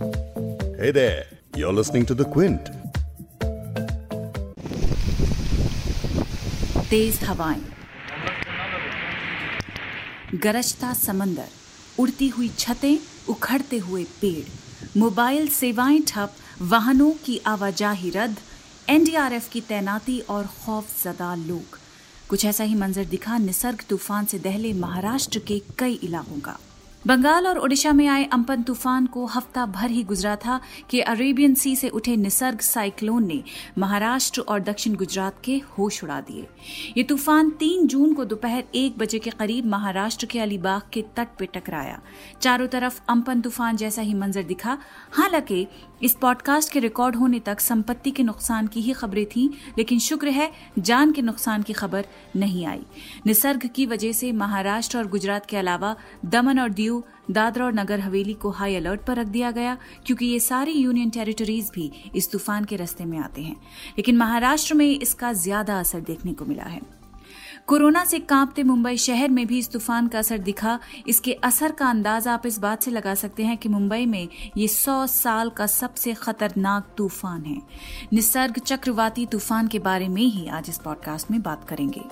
Hey there, you're listening to The Quint. तेज हवाएँ। गरजता समंदर उड़ती हुई छतें उखड़ते हुए पेड़। मोबाइल सेवाएँ ठप वाहनों की आवाजाही रद्द एनडीआरएफ की तैनाती और खौफ जदा लोग। कुछ ऐसा ही मंजर दिखा निसर्ग तूफ़ान से दहले महाराष्ट्र के कई इलाकों का। बंगाल और ओडिशा में आए अम्पन तूफ़ान को हफ़्ता भर ही गुजरा था कि अरेबियन सी से उठे निसर्ग साइक्लोन ने महाराष्ट्र और दक्षिण गुजरात के होश उड़ा दिए। ये तूफ़ान 3 जून को दोपहर एक बजे के करीब महाराष्ट्र के अलीबाग के तट पर टकराया। चारों तरफ़ अम्पन तूफ़ान जैसा ही मंजर दिखा। हालाँकि इस पॉडकास्ट के रिकॉर्ड होने तक संपत्ति के नुकसान की ही खबरें थीं, लेकिन शुक्र है, जान के नुकसान की खबर नहीं आई। निसर्ग की वजह से महाराष्ट्र और गुजरात के अलावा दमन और दीव, दादरा और नगर हवेली को हाई अलर्ट पर रख दिया गया, क्योंकि ये सारी यूनियन टेरिटरीज भी इस तूफ़ान के रस्ते में आते हैं। लेकिन महाराष्ट्र में इसका ज़्यादा असर देखने को मिला है। कोरोना से कांपते मुंबई शहर में भी इस तूफ़ान का असर दिखा। इसके असर का अंदाज आप इस बात से लगा सकते हैं कि मुंबई में ये सौ साल का सबसे खतरनाक तूफ़ान है। निसर्ग चक्रवाती तूफ़ान के बारे में ही आज इस पॉडकास्ट में बात करेंगे।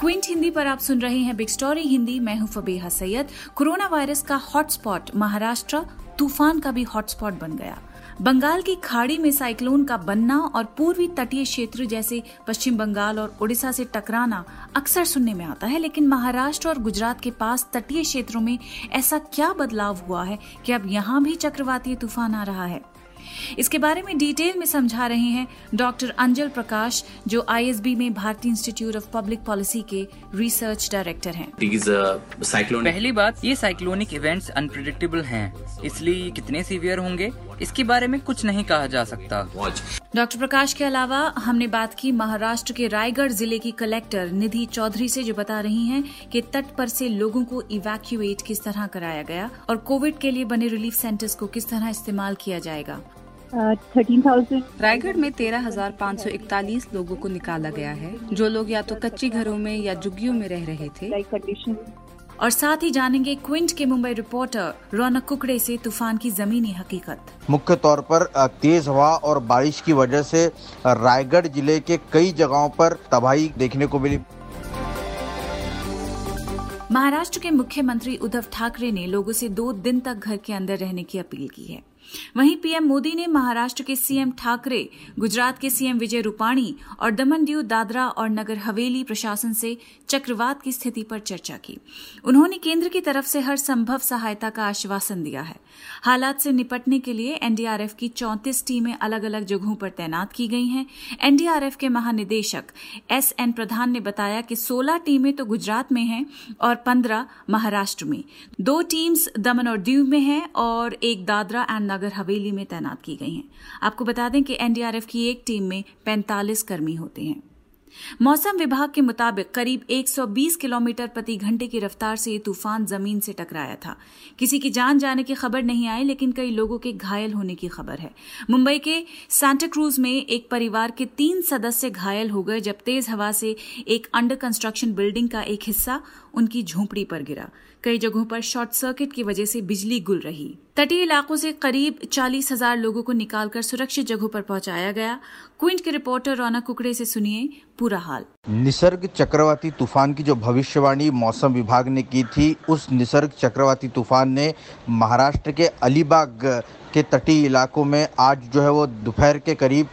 क्विंट हिंदी पर आप सुन रहे हैं बिग स्टोरी हिंदी। मैं हूँ फबीहा सैयद। कोरोना वायरस का हॉटस्पॉट महाराष्ट्र तूफ़ान का भी हॉटस्पॉट बन गया। बंगाल की खाड़ी में साइक्लोन का बनना और पूर्वी तटीय क्षेत्र जैसे पश्चिम बंगाल और उड़ीसा से टकराना अक्सर सुनने में आता है लेकिन महाराष्ट्र और गुजरात के पास तटीय क्षेत्रों में ऐसा क्या बदलाव हुआ है कि अब यहाँ भी चक्रवाती तूफ़ान आ रहा है? इसके बारे में डिटेल में समझा रहे हैं डॉक्टर अंजल प्रकाश जो आईएसबी में Bharti institute of public policy के रिसर्च डायरेक्टर हैं। Uh, पहली बात ये साइक्लोनिक इवेंट्स अनप्रिडिक्टेबल हैं इसलिए कितने सीवियर होंगे? इसके बारे में कुछ नहीं कहा जा सकता। डॉक्टर प्रकाश के अलावा हमने बात की महाराष्ट्र के रायगढ़ ज़िले की कलेक्टर निधि चौधरी से जो बता रही हैं कि तट पर से लोगों को इवैक्यूएट किस तरह कराया गया और कोविड के लिए बने रिलीफ सेंटर्स को किस तरह इस्तेमाल किया जाएगा। थर्टीन थाउज़ेंड रायगढ़ में तेरह हज़ार पाँच सौ इकतालीस लोगों को निकाला गया है जो लोग या तो कच्ची घरों में या झुग्गियों में रह रहे थे। और साथ ही जानेंगे क्विंट के मुंबई रिपोर्टर रौनक कुकड़े से तूफ़ान की जमीनी हकीकत। मुख्य तौर पर तेज हवा और बारिश की वजह से रायगढ़ ज़िले के कई जगहों पर तबाही देखने को मिली। महाराष्ट्र के मुख्यमंत्री उद्धव ठाकरे ने लोगों से दो दिन तक घर के अंदर रहने की अपील की है। वहीं पीएम मोदी ने महाराष्ट्र के सीएम ठाकरे, गुजरात के सीएम विजय रूपाणी और दमन दीव दादरा और नगर हवेली प्रशासन से चक्रवात की स्थिति पर चर्चा की। उन्होंने केंद्र की तरफ़ से हर संभव सहायता का आश्वासन दिया है। हालात से निपटने के लिए एनडीआरएफ की चौंतीस टीमें अलग अलग जगहों पर तैनात की गई हैं। एनडीआरएफ के महानिदेशक एस एन प्रधान ने बताया कि 16 टीमें तो गुजरात में हैं और 15 महाराष्ट्र में। दो टीम्स दमन और दीव में हैं और एक दादरा एंड नगर हवेली में तैनात की गई हैं। आपको बता दें कि एनडीआरएफ की एक टीम में 45 कर्मी होते हैं। मौसम विभाग के मुताबिक करीब 120 किलोमीटर प्रति घंटे की रफ्तार से ये तूफ़ान ज़मीन से टकराया था। किसी की जान जाने की खबर नहीं आई, लेकिन कई लोगों के घायल होने की खबर है। मुंबई के सांता क्रूज में एक परिवार के तीन सदस्य घायल हो गए, जब तेज हवा से एक अंडर कंस्ट्रक्शन बिल्डिंग का एक हिस्सा उनकी झोपड़ी पर गिरा। कई जगहों पर शॉर्ट सर्किट की वजह से बिजली गुल रही। तटीय इलाकों से करीब चालीस हज़ार लोगों को निकालकर सुरक्षित जगहों पर पहुँचाया गया। क्विंट के रिपोर्टर रौनक कुकड़े से सुनिए पूरा हाल। निसर्ग चक्रवाती तूफ़ान की जो भविष्यवाणी मौसम विभाग ने की थी, उस निसर्ग चक्रवाती तूफ़ान ने महाराष्ट्र के अलीबाग के तटीय इलाकों में आज जो है वो दोपहर के करीब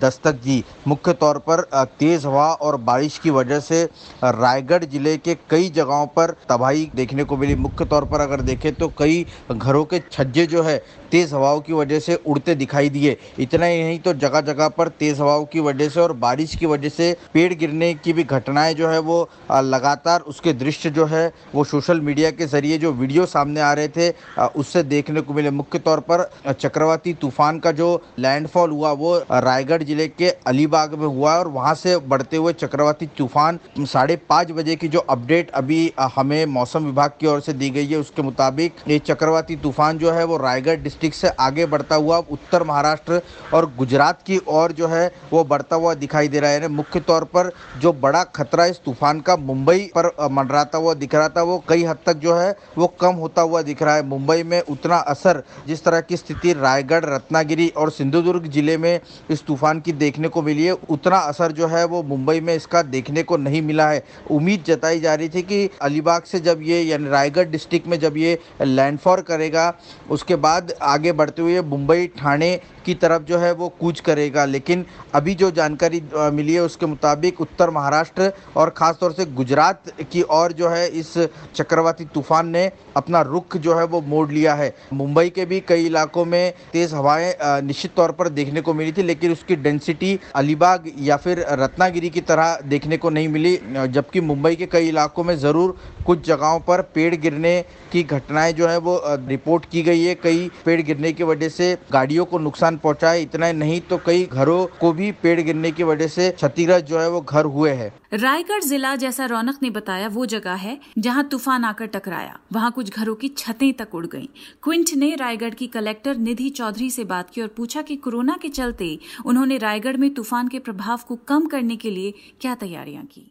दस्तक दी। मुख्य तौर पर तेज़ हवा और बारिश की वजह से रायगढ़ ज़िले के कई जगहों पर तबाही देखने को मिली। मुख्य तौर पर अगर देखें तो कई घरों के छज्जे जो है, तेज़ हवाओं की वजह से उड़ते दिखाई दिए। इतना ही नहीं तो जगह जगह पर तेज़ हवाओं की वजह से और बारिश की वजह से पेड़ गिरने की भी घटनाएँ जो है वो लगातार उसके दृश्य जो है वो सोशल मीडिया के ज़रिए जो वीडियो सामने आ रहे थे उससे देखने को मिले। मुख्य तौर पर चक्रवाती तूफ़ान का जो लैंडफॉल हुआ वो रायगढ़ ज़िले के अलीबाग में हुआ और वहाँ से बढ़ते हुए चक्रवाती तूफ़ान साढ़े पाँच बजे की जो अपडेट अभी हमें मौसम विभाग की ओर से दी गई है, उसके मुताबिक ये चक्रवाती तूफ़ान जो है वो रायगढ़ डिस्ट्रिक्ट से आगे बढ़ता हुआ उत्तर महाराष्ट्र और गुजरात की ओर जो है वो बढ़ता हुआ दिखाई दे रहा है। मुख्य तौर पर जो जो बड़ा खतरा इस तूफ़ान का मुंबई पर मंडराता हुआ दिख रहा था, वो कई हद तक जो है, वो कम होता हुआ दिख रहा है। मुंबई में उतना असर जिस तरह की स्थिति रायगढ़, रत्नागिरी और सिंधुदुर्ग ज़िले में इस तूफ़ान की देखने को मिली है, उतना असर जो है वो मुंबई में इसका देखने को नहीं मिला है। उम्मीद जताई जा रही थी कि अलीबाग से जब ये, यानी रायगढ़ डिस्ट्रिक्ट में जब ये लैंडफॉल करेगा, उसके बाद आगे बढ़ते हुए मुंबई, ठाणे की तरफ़ जो है वो कूच करेगा। लेकिन अभी जो जानकारी मिली है उसके मुताबिक उत्तर महाराष्ट्र और ख़ास तौर से गुजरात की ओर जो है इस चक्रवाती तूफ़ान ने अपना रुख जो है वो मोड़ लिया है। मुंबई के भी कई इलाकों में तेज़ हवाएँ निश्चित तौर पर देखने को मिली थी, लेकिन उसकी डेंसिटी अलीबाग या फिर रत्नागिरी की तरह देखने को नहीं मिली जबकि मुंबई के कई इलाकों में ज़रूर कुछ जगहों पर पेड़ गिरने की घटनाएँ जो है वो रिपोर्ट की गई है। कई पेड़ गिरने की वजह से गाड़ियों को नुकसान पहुँचा है, इतना नहीं तो कई घरों को भी पेड़ गिरने की वजह से क्षतिग्रस्त जो है वो घर हुए हैं। रायगढ़ जिला जैसा रौनक ने बताया, वो जगह है जहाँ तूफ़ान आकर टकराया। वहाँ कुछ घरों की छतें तक उड़ गईं। क्विंट ने रायगढ़ की कलेक्टर निधि चौधरी से बात की और पूछा कि कोरोना के चलते उन्होंने रायगढ़ में तूफ़ान के प्रभाव को कम करने के लिए क्या तैयारियाँ की?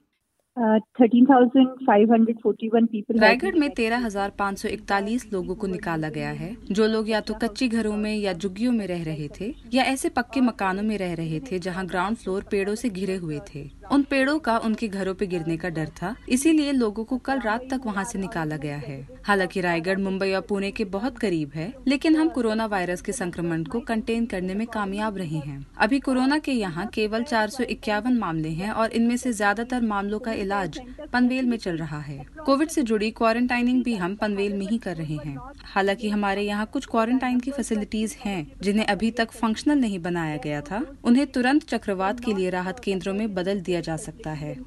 रायगढ़ में तेरह हज़ार पाँच सौ इकतालीस लोगों को निकाला गया है जो लोग या तो कच्ची घरों में या झुग्गियों में रह रहे थे या ऐसे पक्के मकानों में रह रहे थे जहाँ ग्राउंड फ्लोर पेड़ों से घिरे हुए थे। उन पेड़ों का उनके घरों पे गिरने का डर था इसीलिए लोगों को कल रात तक वहाँ से निकाला गया है। हालाँकि रायगढ़ मुंबई और पुणे के बहुत करीब है लेकिन हम कोरोना वायरस के संक्रमण को कंटेन करने में कामयाब रहे हैं। अभी कोरोना के यहाँ केवल चार सौ इक्यावन मामले हैं और इनमें से ज़्यादातर मामलों का इलाज पनवेल में चल रहा है। कोविड से जुड़ी क्वारंटाइनिंग भी हम पनवेल में ही कर रहे हैं। हालाँकि हमारे यहाँ कुछ क्वारंटाइन की फैसिलिटीज़ हैं, जिन्हें अभी तक फंक्शनल नहीं बनाया गया था। उन्हें तुरंत चक्रवात के लिए राहत केंद्रों में बदल दिया जा सकता है।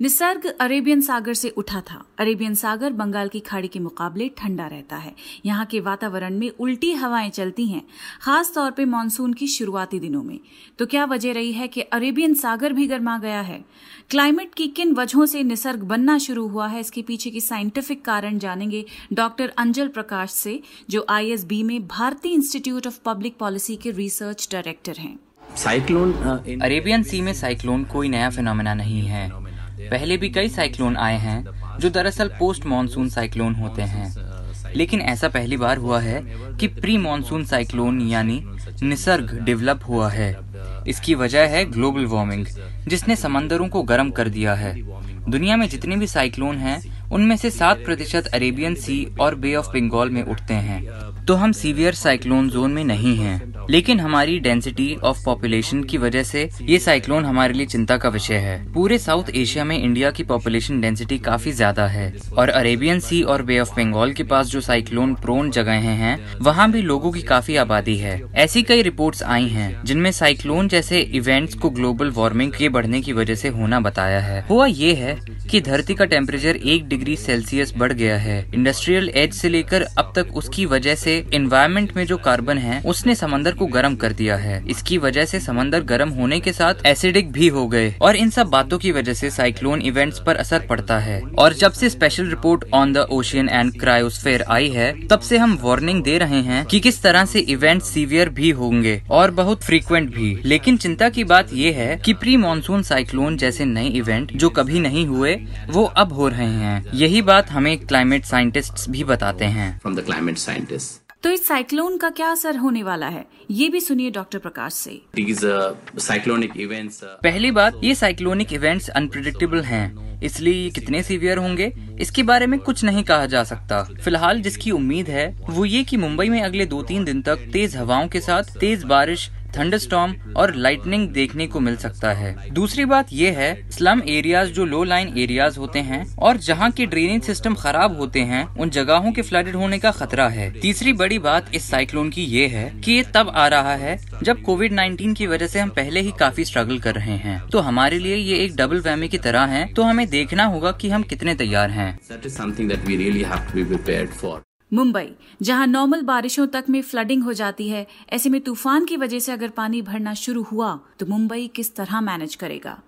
निसर्ग अरेबियन सागर से उठा था। अरेबियन सागर बंगाल की खाड़ी के मुकाबले ठंडा रहता है। यहाँ के वातावरण में उल्टी हवाएँ चलती हैं खास तौर पे मानसून की शुरुआती दिनों में। तो क्या वजह रही है कि अरेबियन सागर भी गर्मा गया है? क्लाइमेट की किन वजहों से निसर्ग बनना शुरू हुआ है इसके पीछे की साइंटिफिक कारण जानेंगे डॉक्टर अंजल प्रकाश से जो आईएसबी में Bharti institute of public policy के रिसर्च डायरेक्टर हैं। साइक्लोन अरेबियन सी में साइक्लोन कोई नया फिनोमेना नहीं है। पहले भी कई साइक्लोन आए हैं, जो दरअसल पोस्ट मानसून साइक्लोन होते हैं। लेकिन ऐसा पहली बार हुआ है कि प्री मानसून साइक्लोन यानी निसर्ग डेवलप हुआ है। इसकी वजह है ग्लोबल वार्मिंग जिसने समंदरों को गर्म कर दिया है। दुनिया में जितने भी साइक्लोन हैं, उनमें से सात प्रतिशत अरेबियन सी और बे ऑफ़ बंगाल में उठते हैं। तो हम सीवियर साइक्लोन जोन में नहीं हैं। लेकिन हमारी डेंसिटी ऑफ़ पॉपुलेशन की वजह से ये साइक्लोन हमारे लिए चिंता का विषय है। पूरे साउथ एशिया में इंडिया की पॉपुलेशन डेंसिटी काफ़ी ज़्यादा है और अरेबियन सी और बे ऑफ़ बंगाल के पास जो साइक्लोन प्रोन जगह हैं, वहाँ भी लोगों की काफ़ी आबादी है। ऐसी कई रिपोर्ट्स आई हैं, जिनमें साइक्लोन जैसे इवेंट्स को ग्लोबल वार्मिंग के बढ़ने की वजह से होना बताया है। हुआ ये है कि धरती का टेम्परेचर एक डिग्री सेल्सियस बढ़ गया है। इंडस्ट्रियल एज से लेकर अब तक उसकी वजह से इन्वायरमेंट में जो कार्बन है, उसने समंदर को गर्म कर दिया है। इसकी वजह से समंदर गर्म होने के साथ एसिडिक भी हो गए। और इन सब बातों की वजह से साइक्लोन इवेंट्स पर असर पड़ता है। और जब से special report on the ocean and cryosphere आई है, तब से हम वार्निंग दे रहे हैं कि किस तरह से इवेंट सीवियर भी होंगे और बहुत फ्रीक्वेंट भी। लेकिन चिंता की बात ये है कि प्री मानसून साइक्लोन जैसे नए इवेंट जो कभी नहीं हुए, वो अब हो रहे हैं। यही बात हमें क्लाइमेट साइंटिस्ट भी बताते हैं। फ्रॉम द क्लाइमेट साइंटिस्ट तो इस साइक्लोन का क्या असर होने वाला है? ये भी सुनिए डॉक्टर प्रकाश से। साइक्लोनिक इवेंट्स uh, पहली बात ये साइक्लोनिक इवेंट्स अनप्रिडिक्टेबल हैं। इसलिए ये कितने सीवियर होंगे इसके बारे में कुछ नहीं कहा जा सकता। फ़िलहाल जिसकी उम्मीद है वो ये कि मुंबई में अगले दो तीन दिन तक तेज हवाओं के साथ तेज बारिश थंडरस्टॉर्म और लाइटनिंग देखने को मिल सकता है। दूसरी बात यह है स्लम एरियाज़ जो लो लाइन एरियाज़ होते हैं और जहाँ के ड्रेनेज सिस्टम खराब होते हैं, उन जगहों के फ्लडेड होने का खतरा है। तीसरी बड़ी बात इस साइक्लोन की ये है कि ये तब आ रहा है जब कोविड 19 की वजह से हम पहले ही काफ़ी स्ट्रगल कर रहे हैं। तो हमारे लिए ये एक डबल वैमी की तरह है तो हमें देखना होगा कि हम कितने तैयार हैं। मुंबई, जहाँ नॉर्मल बारिशों तक में फ्लडिंग हो जाती है, ऐसे में तूफ़ान की वजह से अगर पानी भरना शुरू हुआ तो मुंबई किस तरह मैनेज करेगा?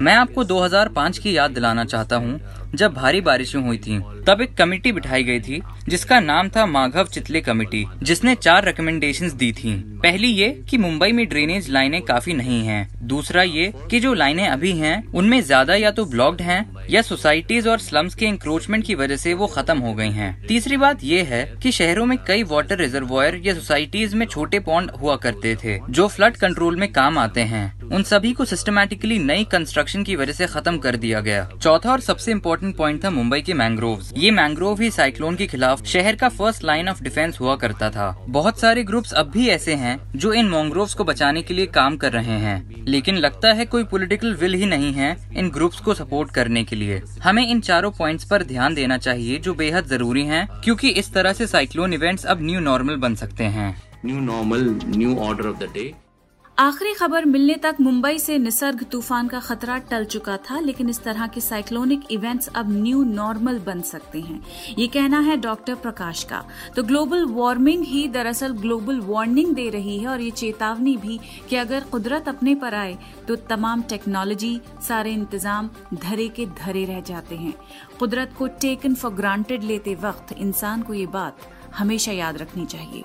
मैं आपको 2005 की याद दिलाना चाहता हूँ, जब भारी बारिशें हुई थी तब एक कमेटी बिठाई गई थी, जिसका नाम था माघव चितले कमेटी, जिसने चार रिकमेंडेशंस दी थी पहली ये कि मुंबई में ड्रेनेज लाइनें काफ़ी नहीं हैं। दूसरा ये कि जो लाइनें अभी हैं, उनमें ज़्यादा या तो ब्लॉक्ड हैं, या सोसाइटीज और स्लम्स के इंक्रोचमेंट की वजह से वो खत्म हो गई हैं। तीसरी बात ये है कि शहरों में कई वाटर रिजर्वायर या सोसाइटीज में छोटे पॉन्ड हुआ करते थे, जो फ्लड कंट्रोल में काम आते हैं उन सभी को सिस्टमेटिकली नई कंस्ट्रक्शन की वजह से खत्म कर दिया गया। चौथा और सबसे इम्पोर्टेंट पॉइंट था मुंबई के मैंग्रोव ये मैंग्रोव ही साइक्लोन के खिलाफ शहर का फ़र्स्ट लाइन ऑफ़ डिफेंस हुआ करता था। बहुत सारे ग्रुप्स अब भी ऐसे हैं जो इन मैंग्रोव को बचाने के लिए काम कर रहे हैं। लेकिन लगता है कोई पोलिटिकल विल ही नहीं है इन ग्रुप्स को सपोर्ट करने के लिए। हमें इन चारों पॉइंट्स पर ध्यान देना चाहिए जो बेहद ज़रूरी हैं, क्योंकि इस तरह से साइक्लोन इवेंट्स अब न्यू नॉर्मल बन सकते हैं। New normal new order of the day आखिरी खबर मिलने तक मुंबई से निसर्ग तूफ़ान का खतरा टल चुका था, लेकिन इस तरह के साइक्लोनिक इवेंट्स अब न्यू नॉर्मल बन सकते हैं। ये कहना है डॉक्टर प्रकाश का। तो ग्लोबल वार्मिंग ही दरअसल ग्लोबल वार्निंग दे रही है, और ये चेतावनी भी कि अगर कुदरत अपने पर आए तो तमाम टेक्नोलॉजी सारे इंतज़ाम धरे के धरे रह जाते हैं। कुदरत को टेकन फॉर ग्रांटेड लेते वक्त इंसान को ये बात हमेशा याद रखनी चाहिए।